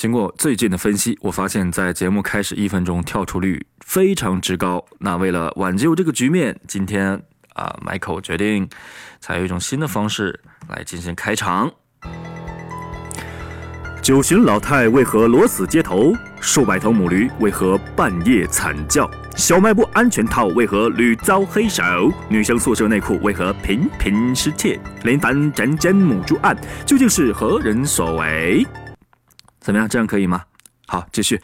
经过最近的分析，我发现，在节目开始一分钟跳出率非常之高。那为了挽救这个局面，今天啊，Michael 决定采用一种新的方式来进行开场。九旬老太为何裸死街头？数百头母驴为何半夜惨叫？小卖部安全套为何屡遭黑手？女生宿舍内裤为何频频失窃？林凡人间母猪案究竟是何人所为？怎么样？这样可以吗？好，继续。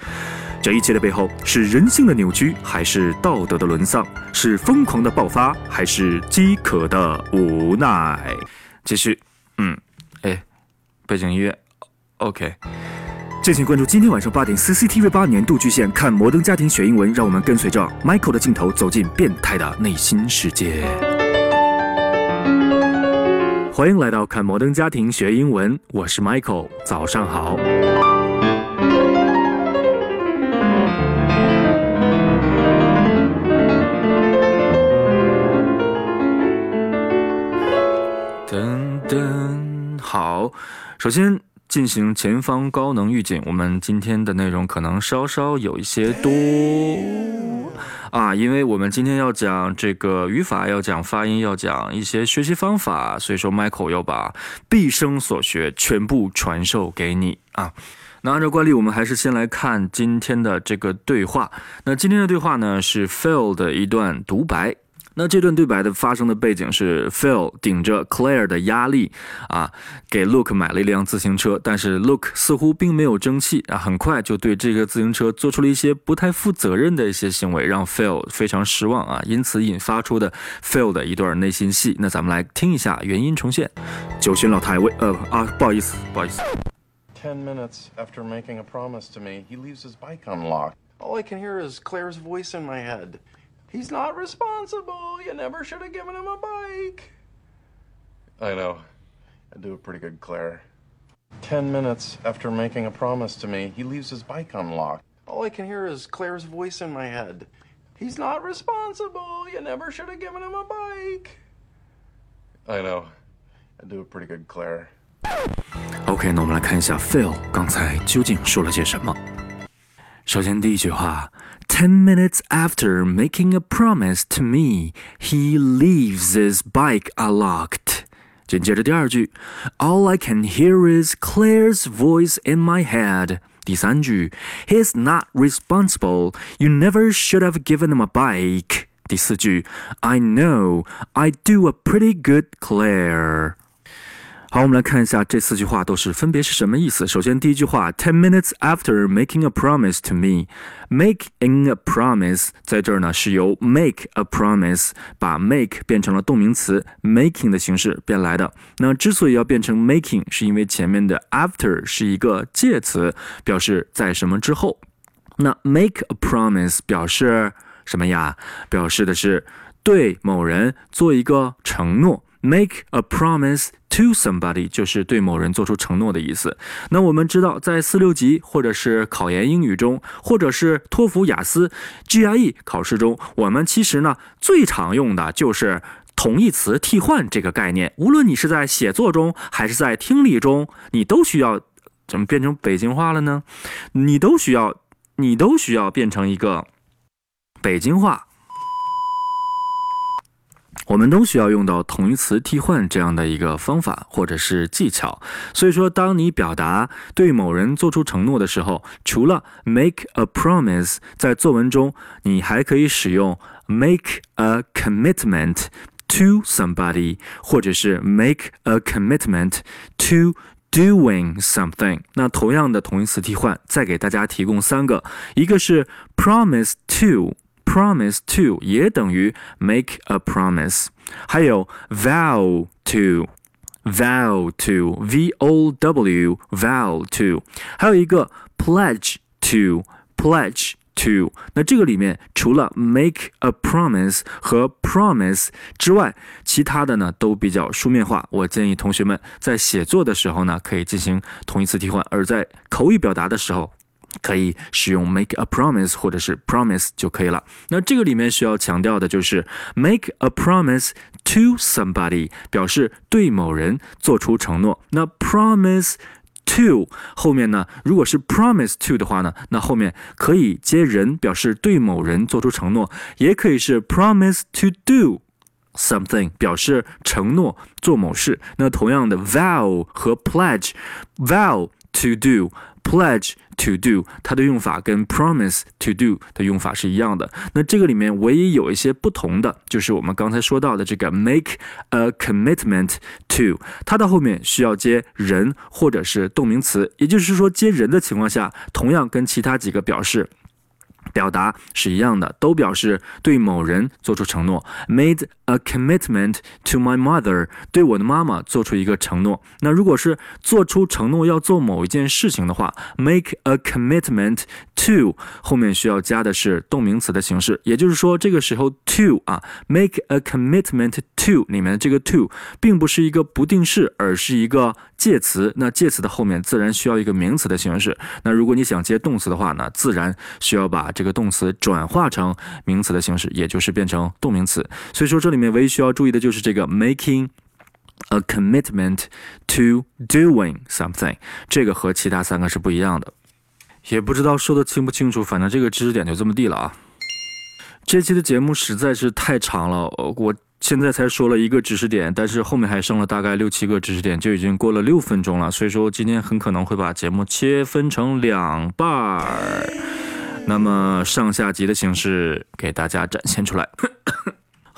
这一切的背后是人性的扭曲，还是道德的沦丧？是疯狂的爆发，还是饥渴的无奈？继续。嗯，哎，背景音乐，OK。敬请关注今天晚上八点 CCTV 八年度巨献，看《摩登家庭》学英文，让我们跟随着 Michael 的镜头走进变态的内心世界。欢迎来到看《摩登家庭》学英文，我是 Michael，早上好。噔，好，首先进行前方高能预警，我们今天的内容可能稍稍有一些多啊，因为我们今天要讲这个语法，要讲发音，要讲一些学习方法，所以说 Michael 要把毕生所学全部传授给你啊。那按照惯例，我们还是先来看今天的这个对话。那今天的对话呢，是 Phil 的一段独白。那这段对白的发生的背景是 Phil 顶着 Claire 的压力啊，给 Luke 买了一辆自行车，但是 Luke 似乎并没有争气啊，很快就对这个自行车做出了一些不太负责任的一些行为，让 Phil 非常失望啊，因此引发出的 Phil 的一段内心戏。那咱们来听一下原音重现。九旬老太为呃啊，不好意思，不好意思。Ten minutes after making a promise to me, he leaves his bike unlocked. All I can hear is Claire's voice in my head. He's not responsible. You never should have given him a bike. I know. I do a pretty good Claire. Ten minutes after making a promise to me, he leaves his bike unlocked. All I can hear is Claire's voice in my head. He's not responsible. You never should have given him a bike. I know. I do a pretty good Claire. OK，那我们来看一下 Phil 刚才究竟说了些什么。首先第一句话 ，Ten minutes after making a promise to me, he leaves his bike unlocked。紧接着第二句，All I can hear is Claire's voice in my head。第三句，He's not responsible. You never should have given him a bike。第四句，I know I do a pretty good Claire。 好，我们来看一下这四句话都是分别是什么意思。首先，第一句话，ten minutes after making a promise to me，making a promise 在这儿呢是由 make a promise 把 make 变成了动名词 making 的形式变来的。那之所以要变成 making，是因为前面的 after 是一个介词，表示在什么之后。那 make a promise 表示什么呀？表示的是对某人做一个承诺。Make a promise to somebody 就是对某人做出承诺的意思。那我们知道，在四六级或者是考研英语中，或者是托福、雅思、GRE 考试中，我们其实呢最常用的就是同义词替换这个概念。无论你是在写作中还是在听力中，你都需要怎么变成北京话了呢？你都需要，你都需要变成一个北京话。我们都需要用到同义词替换这样的一个方法或者是技巧。所以说，当你表达对某人做出承诺的时候，除了 make a promise，在作文中你还可以使用 make a commitment to somebody，或者是 make a commitment to doing something。那同样的同义词替换，再给大家提供三个，一个是 promise to。Promise to 也等于 make a promise，还有 vow to。vow to v o w vow to，还有一个 pledge to pledge to。那这个里面除了 make a promise 和 promise 之外，其他的呢都比较书面化。我建议同学们在写作的时候呢，可以进行同义词替换；而在口语表达的时候，可以使用 make a promise 或者是 promise 就可以了。那这个里面需要强调的就是 make a promise to somebody，表示对某人做出承诺。那 promise to 后面呢，如果是 promise to 的话呢，那后面可以接人，表示对某人做出承诺，也可以是 promise to do something，表示承诺做某事。那同样的，vow 和 pledge，vow to do。Pledge to do，它的用法跟 promise to do 的用法是一样的。那这个里面唯一有一些不同的，就是我们刚才说到的这个 make a commitment to，它的后面需要接人或者是动名词，也就是说接人的情况下，同样跟其他几个表示。表达是一样的，都表示对某人做出承诺。Made a commitment to my mother，对我的妈妈做出一个承诺。那如果是做出承诺要做某一件事情的话，make a commitment to 后面需要加的是动名词的形式。也就是说，这个时候 to 啊，make a commitment to 里面的这个 to 并不是一个不定式，而是一个介词。那介词的后面自然需要一个名词的形式。那如果你想接动词的话呢，自然需要把这个动词转化成名词的形式，也就是变成动名词。所以说，这里面唯一需要注意的就是这个 making a commitment to doing something，这个和其他三个是不一样的。也不知道说的清不清楚，反正这个知识点就这么地了啊。这期的节目实在是太长了，我现在才说了一个知识点，但是后面还剩了大概六七个知识点，就已经过了六分钟了。所以说，今天很可能会把节目切分成两半儿。那么上下集的形式给大家展现出来。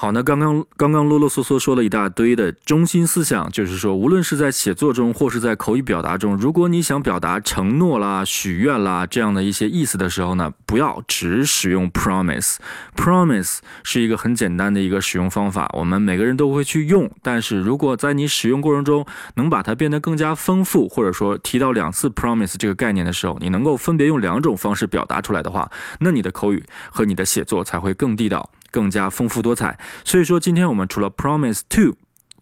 好，那刚刚刚刚啰啰嗦嗦说了一大堆的中心思想，就是说，无论是在写作中或是在口语表达中，如果你想表达承诺啦、许愿啦这样的一些意思的时候呢，不要只使用 promise。promise 是一个很简单的一个使用方法，我们每个人都会去用。但是如果在你使用过程中能把它变得更加丰富，或者说提到两次 promise 这个概念的时候，你能够分别用两种方式表达出来的话，那你的口语和你的写作才会更地道。更加丰富多彩，所以说今天我们除了 promise to。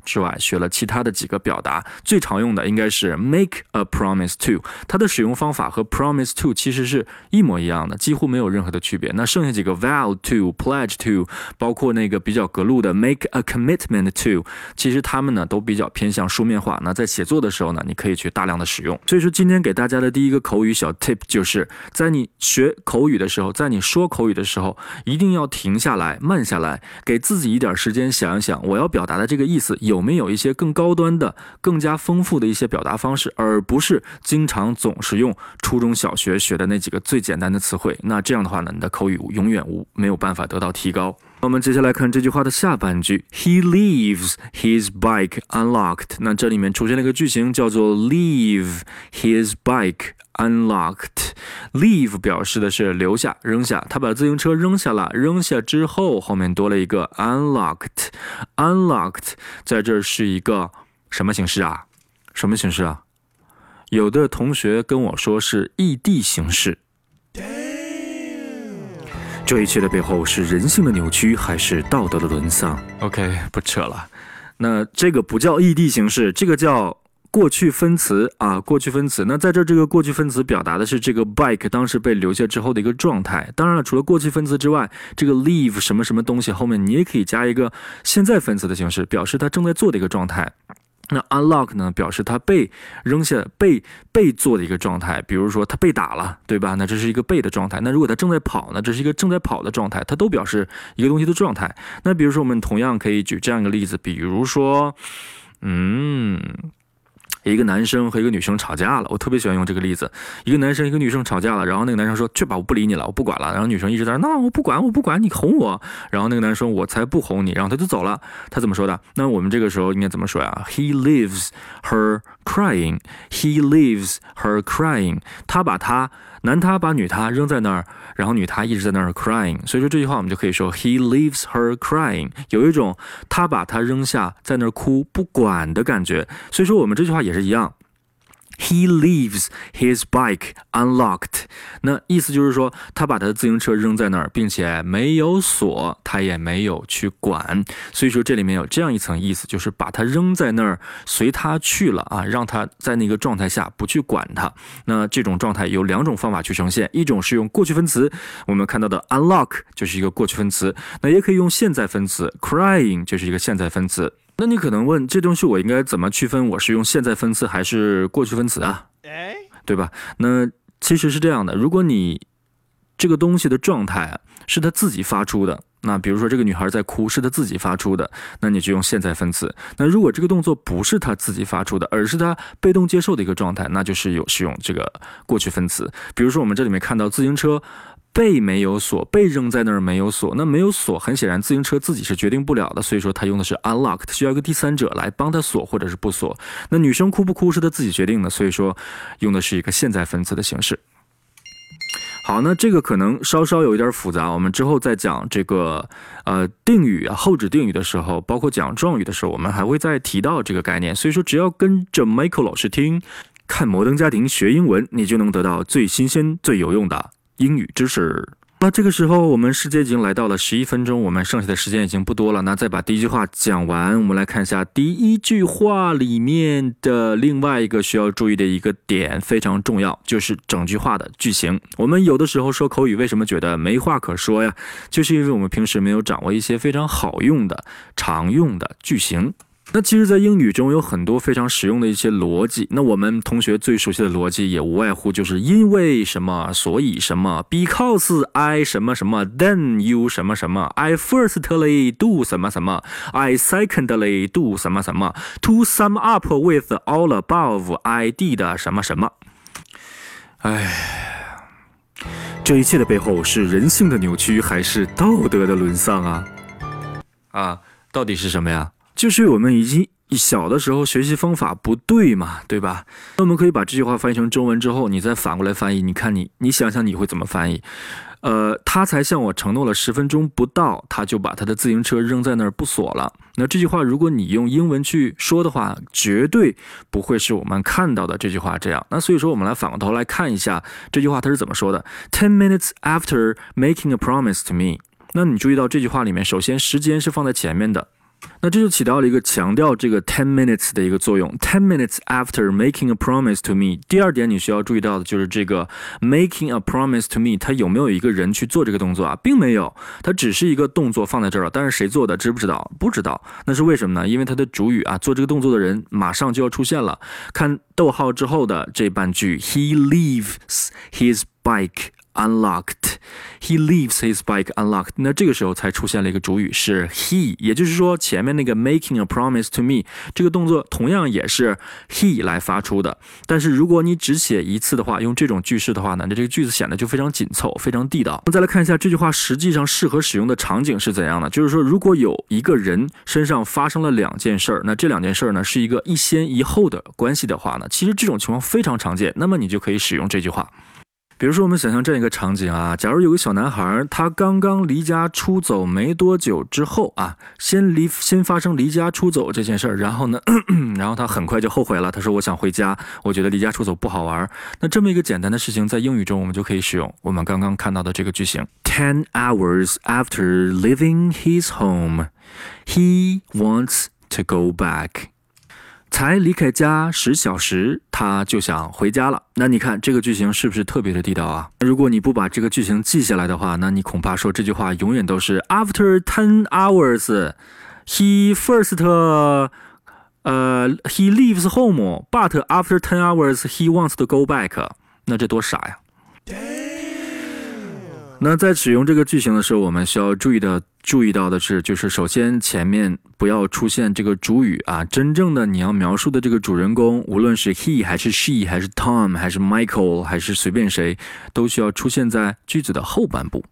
之外，学了其他的几个表达，最常用的应该是 make a promise to，它的使用方法和 promise to 其实是一模一样的，几乎没有任何的区别。那剩下几个 vow to、pledge to，包括那个比较格路的 make a commitment to，其实它们呢都比较偏向书面化。那在写作的时候呢，你可以去大量的使用。所以说，今天给大家的第一个口语小 tip 就是在你学口语的时候，在你说口语的时候，一定要停下来，慢下来，给自己一点时间想一想，我要表达的这个意思有。有没有一些更高端的、更加丰富的一些表达方式，而不是经常总是用初中小学学的那几个最简单的词汇？那这样的话呢，你的口语永远无没有办法得到提高。我们接下来看这句话的下半句：He leaves his bike unlocked。那这里面出现了一个句型，叫做 leave his bike unlocked。leave 表示的是留下、扔下，他把自行车扔下了。扔下之后，后面多了一个 unlocked。unlocked 在这是一个什么形式啊？什么形式啊？有的同学跟我说是 ed 形式。这一切的背后是人性的扭曲，还是道德的沦丧？OK，不扯了。那这个不叫 ed 形式，这个叫过去分词啊，过去分词。那在这这个过去分词表达的是这个 bike 当时被留下之后的一个状态。当然了，除了过去分词之外，这个 leave 什么什么东西后面你也可以加一个现在分词的形式，表示他正在做的一个状态。那 unlock 呢，表示他被扔下、被被做的一个状态。比如说他被打了，对吧？那这是一个被的状态。那如果他正在跑呢，这是一个正在跑的状态。它都表示一个东西的状态。那比如说，我们同样可以举这样一个例子，比如说，嗯。一个男生和一个女生吵架了，我特别喜欢用这个例子。一个男生一个女生吵架了，然后那个男生说：“去吧，我不理你了，我不管了。”然后女生一直在那我不管，我不管，你哄我。”然后那个男生：“我才不哄你。”然后他就走了。他怎么说的？那我们这个时候应该怎么说呀？He leaves her crying. He leaves her crying. 他把他。男他把女他扔在那儿，然后女他一直在那儿 crying，所以说这句话我们就可以说 he leaves her crying，有一种他把她扔下在那儿哭不管的感觉，所以说我们这句话也是一样。He leaves his bike unlocked。那意思就是说，他把他的自行车扔在那儿，并且没有锁，他也没有去管。所以说，这里面有这样一层意思，就是把它扔在那儿，随他去了啊，让他在那个状态下不去管它。那这种状态有两种方法去呈现，一种是用过去分词，我们看到的 unlock 就是一个过去分词，那也可以用现在分词，crying 就是一个现在分词。那你可能问，这东西我应该怎么区分？我是用现在分词还是过去分词啊？哎，对吧？那其实是这样的，如果你这个东西的状态是他自己发出的，那比如说这个女孩在哭，是她自己发出的，那你就用现在分词。那如果这个动作不是她自己发出的，而是她被动接受的一个状态，那就是有使用这个过去分词。比如说我们这里面看到自行车。被没有锁，被扔在那儿没有锁，那没有锁，很显然自行车自己是决定不了的，所以说他用的是 unlocked，需要一个第三者来帮他锁或者是不锁。那女生哭不哭是她自己决定的，所以说用的是一个现在分词的形式。好，那这个可能稍稍有一点复杂，我们之后再讲这个呃定语啊后置定语的时候，包括讲状语的时候，我们还会再提到这个概念。所以说，只要跟着 Michael 老师听，看摩登家庭学英文，你就能得到最新鲜、最有用的。英语知识。那这个时候，我们时间已经来到了十一分钟，我们剩下的时间已经不多了。那再把第一句话讲完，我们来看一下第一句话里面的另外一个需要注意的一个点，非常重要，就是整句话的句型。我们有的时候说口语，为什么觉得没话可说呀？就是因为我们平时没有掌握一些非常好用的、常用的句型。那其实，在英语中有很多非常实用的一些逻辑。那我们同学最熟悉的逻辑，也无外乎就是因为什么，所以什么，because I 什么什么，then you 什么什么，I firstly do 什么什么，I secondly do 什么什么，to sum up with all above，I did 什么什么。哎，这一切的背后是人性的扭曲，还是道德的沦丧啊？啊，到底是什么呀？就是我们已经小的时候学习方法不对嘛，对吧？那我们可以把这句话翻译成中文之后，你再反过来翻译，你看你，你想想你会怎么翻译？呃，他才向我承诺了十分钟不到，他就把他的自行车扔在那儿不锁了。那这句话如果你用英文去说的话，绝对不会是我们看到的这句话这样。那所以说，我们来反过头来看一下这句话他是怎么说的：Ten minutes after making a promise to me。那你注意到这句话里面，首先时间是放在前面的。那这就起到了一个强调这个 ten minutes 的一个作用。ten minutes after making a promise to me。第二点你需要注意到的就是这个 making a promise to me，它有没有一个人去做这个动作啊？并没有，它只是一个动作放在这儿了。但是谁做的，知不知道？不知道。那是为什么呢？因为它的主语啊，做这个动作的人马上就要出现了。看逗号之后的这半句，He leaves his bike。Unlocked, he leaves his bike unlocked. 那这个时候才出现了一个主语是 he，也就是说前面那个 making a promise to me 这个动作同样也是 he 来发出的。但是如果你只写一次的话，用这种句式的话呢，那这个句子显得就非常紧凑，非常地道。我们再来看一下这句话实际上适合使用的场景是怎样的，就是说如果有一个人身上发生了两件事儿，那这两件事儿呢是一个一先一后的关系的话呢，其实这种情况非常常见，那么你就可以使用这句话。比如说，我们想象这样一个场景啊，假如有个小男孩，他刚刚离家出走没多久之后啊，先离先发生离家出走这件事儿，然后呢，然后他很快就后悔了，他说我想回家，我觉得离家出走不好玩。那这么一个简单的事情，在英语中我们就可以使用我们刚刚看到的这个句型：Ten hours after leaving his home, he wants to go back. 才离开家十小时，他就想回家了。那你看这个句型是不是特别的地道啊？如果你不把这个句型记下来的话，那你恐怕说这句话永远都是 After ten hours, he first, 呃，he leaves home, but after ten hours, he wants to go back。那这多傻呀！那在使用这个句型的时候，我们需要注意的、注意到的是，就是首先前面不要出现这个主语啊，真正的你要描述的这个主人公，无论是 he 还是 she 还是 Tom 还是 Michael 还是随便谁，都需要出现在句子的后半部。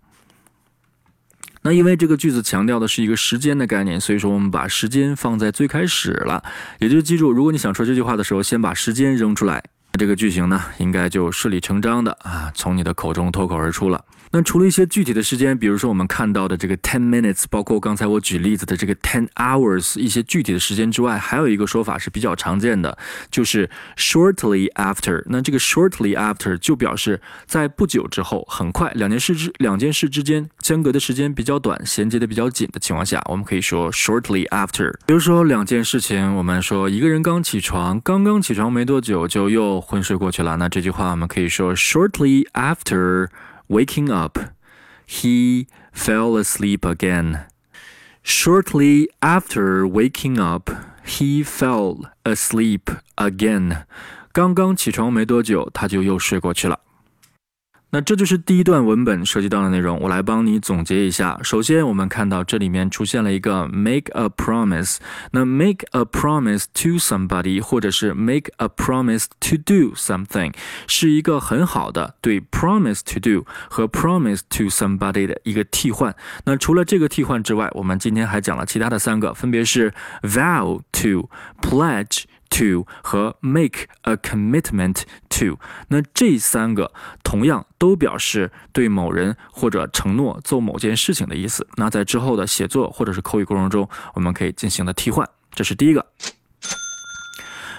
那因为这个句子强调的是一个时间的概念，所以说我们把时间放在最开始了。也就记住，如果你想说这句话的时候，先把时间扔出来，这个句型呢，应该就顺理成章的啊，从你的口中脱口而出了。那除了一些具体的时间，比如说我们看到的这个 ten minutes，包括刚才我举例子的这个 ten hours，一些具体的时间之外，还有一个说法是比较常见的，就是 shortly after。那这个 shortly after 就表示在不久之后，很快，两件事之两件事之间间隔的时间比较短，衔接的比较紧的情况下，我们可以说 shortly after。比如说两件事情，我们说一个人刚起床，刚刚起床没多久就又昏睡过去了，那这句话我们可以说 shortly after。Waking up, he fell asleep again. Shortly after waking up, he fell asleep again. 刚刚起床没多久，他就又睡过去了。 那这就是第一段文本涉及到的内容，我来帮你总结一下。首先，我们看到这里面出现了一个 make a promise。那 make a promise to somebody，或者是 make a promise to do something，是一个很好的对 promise to do 和 promise to somebody 的一个替换。那除了这个替换之外，我们今天还讲了其他的三个，分别是 vow to、pledge。To 和 make a commitment to，那这三个同样都表示对某人或者承诺做某件事情的意思。那在之后的写作或者是口语过程中，我们可以进行的替换，这是第一个。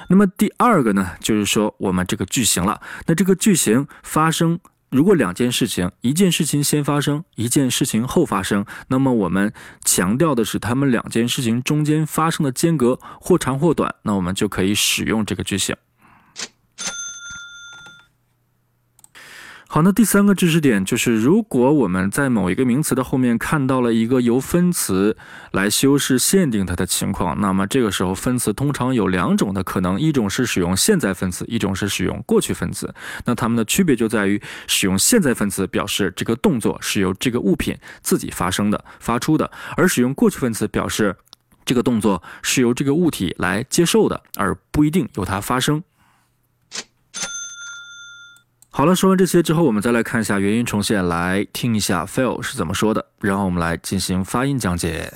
那么第二个呢，就是说我们这个句型了。那这个句型发生。如果两件事情，一件事情先发生，一件事情后发生，那么我们强调的是他们两件事情中间发生的间隔或长或短，那我们就可以使用这个句型。好，那第三个知识点就是，如果我们在某一个名词的后面看到了一个由分词来修饰限定它的情况，那么这个时候分词通常有两种的可能，一种是使用现在分词，一种是使用过去分词。那它们的区别就在于，使用现在分词表示这个动作是由这个物品自己发生的、发出的，而使用过去分词表示这个动作是由这个物体来接受的，而不一定由它发生。好了，说完这些之后，我们再来看一下原音重现，来听一下 Phil 是怎么说的，然后我们来进行发音讲解。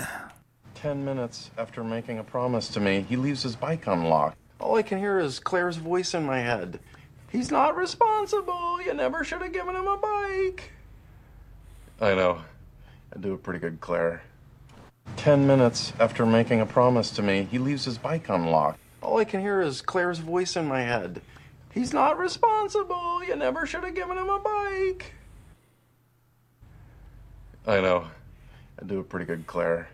Ten minutes after making a promise to me, he leaves his bike unlocked. All I can hear is Claire's voice in my head. He's not responsible. You never should have given him a bike. I know. I do a pretty good Claire. Ten minutes after making a promise to me, he leaves his bike unlocked. All I can hear is Claire's voice in my head. He's not responsible. You never should have given him a bike. I know. I do a pretty good Claire.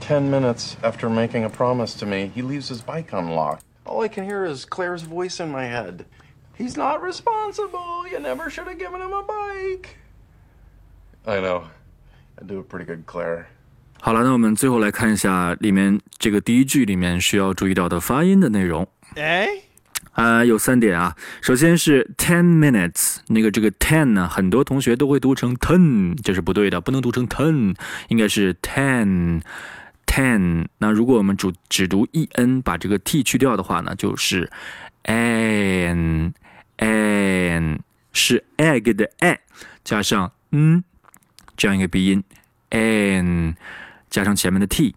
Ten minutes after making a promise to me, he leaves his bike unlocked. All I can hear is Claire's voice in my head. He's not responsible. You never should have given him a bike. I know. I do a pretty good Claire. 好了，那我们最后来看一下里面这个第一句里面需要注意到的发音的内容。哎， 啊，有三点啊。首先是 ten minutes，那个这个 ten 呢，很多同学都会读成 ten，这是不对的，不能读成 ten，应该是 ten ten。那如果我们只只读 e n，把这个 t 去掉的话呢，就是 an an，是 egg 的 a 加上 n 这样一个鼻音 an 加上前面的 t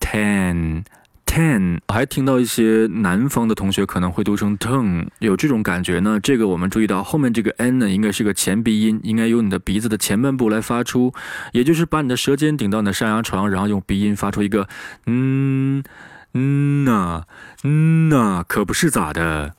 ten ten。还听到一些南方的同学可能会读成 ten，有这种感觉呢。这个我们注意到后面这个 n 呢，应该是个前鼻音，应该由你的鼻子的前半部来发出，也就是把你的舌尖顶到你的上牙床，然后用鼻音发出一个嗯嗯呐嗯呐，可不是咋的。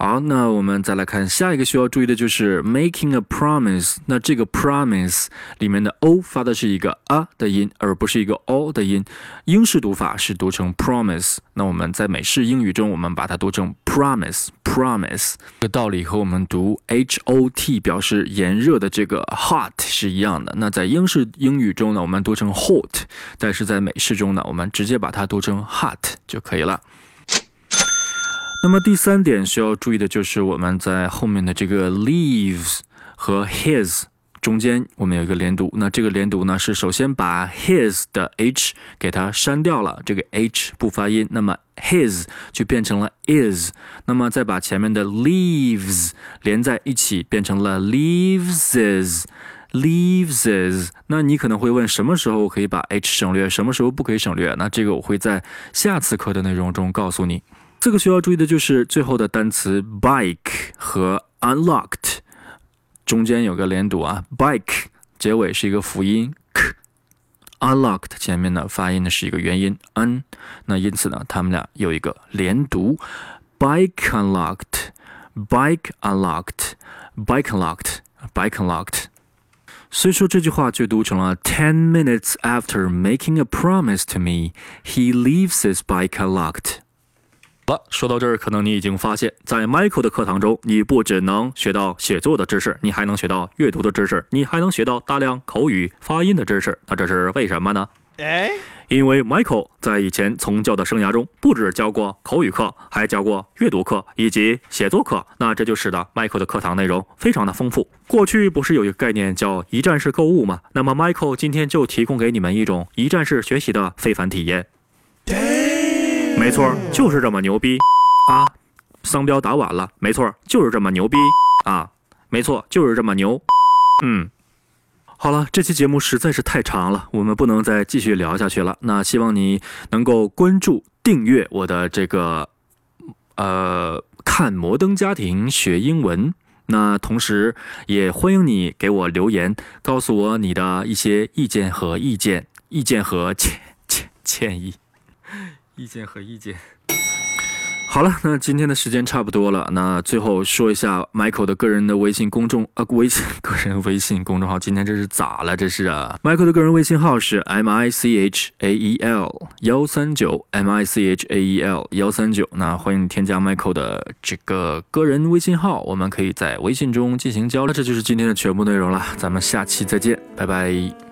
好，那我们再来看下一个需要注意的就是 making a promise。那这个 promise 里面的 o 发的是一个 a 的音，而不是一个 o 的音。英式读法是读成 promise。那我们在美式英语中，我们把它读成 promise。promise 这个道理和我们读 h o t 表示炎热的这个 hot 是一样的。那在英式英语中呢，我们读成 hot，但是在美式中呢，我们直接把它读成 hot 就可以了。那么第三点需要注意的就是我们在后面的这个 leaves 和 his 中间，我们有一个连读。那这个连读呢，是首先把 his 的 h 给它删掉了，这个 h 不发音，那么 his 就变成了 is。那么再把前面的 leaves 连在一起，变成了 leaves leaves。那你可能会问，什么时候可以把 h 省略，什么时候不可以省略？那这个我会在下次课的内容中告诉你。这个需要注意的就是最后的单词 bike 和 unlocked 中间有个连读啊，bike 结尾是一个辅音 k，unlocked 前面呢发音的是一个元音 n，那因此呢，他们俩有一个连读，bike unlocked，bike unlocked，bike unlocked，bike unlocked。所以说这句话就读成了 Ten minutes after making a promise to me, he leaves his bike unlocked. 了，说到这儿，可能你已经发现，在 Michael 的课堂中，你不只能学到写作的知识，你还能学到阅读的知识，你还能学到大量口语发音的知识。那这是为什么呢？哎，因为 Michael 在以前从教的生涯中，不止教过口语课，还教过阅读课以及写作课。那这就使得 Michael 的课堂内容非常的丰富。过去不是有一个概念叫一站式购物吗？那么 Michael 今天就提供给你们一种一站式学习的非凡体验。没错，就是这么牛逼啊！商标打晚了，没错，就是这么牛逼啊！没错，就是这么牛。嗯。好了，这期节目实在是太长了，我们不能再继续聊下去了。那希望你能够关注、订阅我的这个，呃，看摩登家庭学英文。那同时也欢迎你给我留言，告诉我你的一些意见和意见，意见和建建建议，意见和意见。好了，那今天的时间差不多了。那最后说一下 Michael 的个人的微信公众呃微信个人微信公众号，今天这是咋了？这是啊，Michael 的个人微信号是 M I C H A E L 幺三九 M I C H A E L 幺三九。那欢迎添加 Michael 的这个个人微信号，我们可以在微信中进行交流。这就是今天的全部内容了，咱们下期再见，拜拜。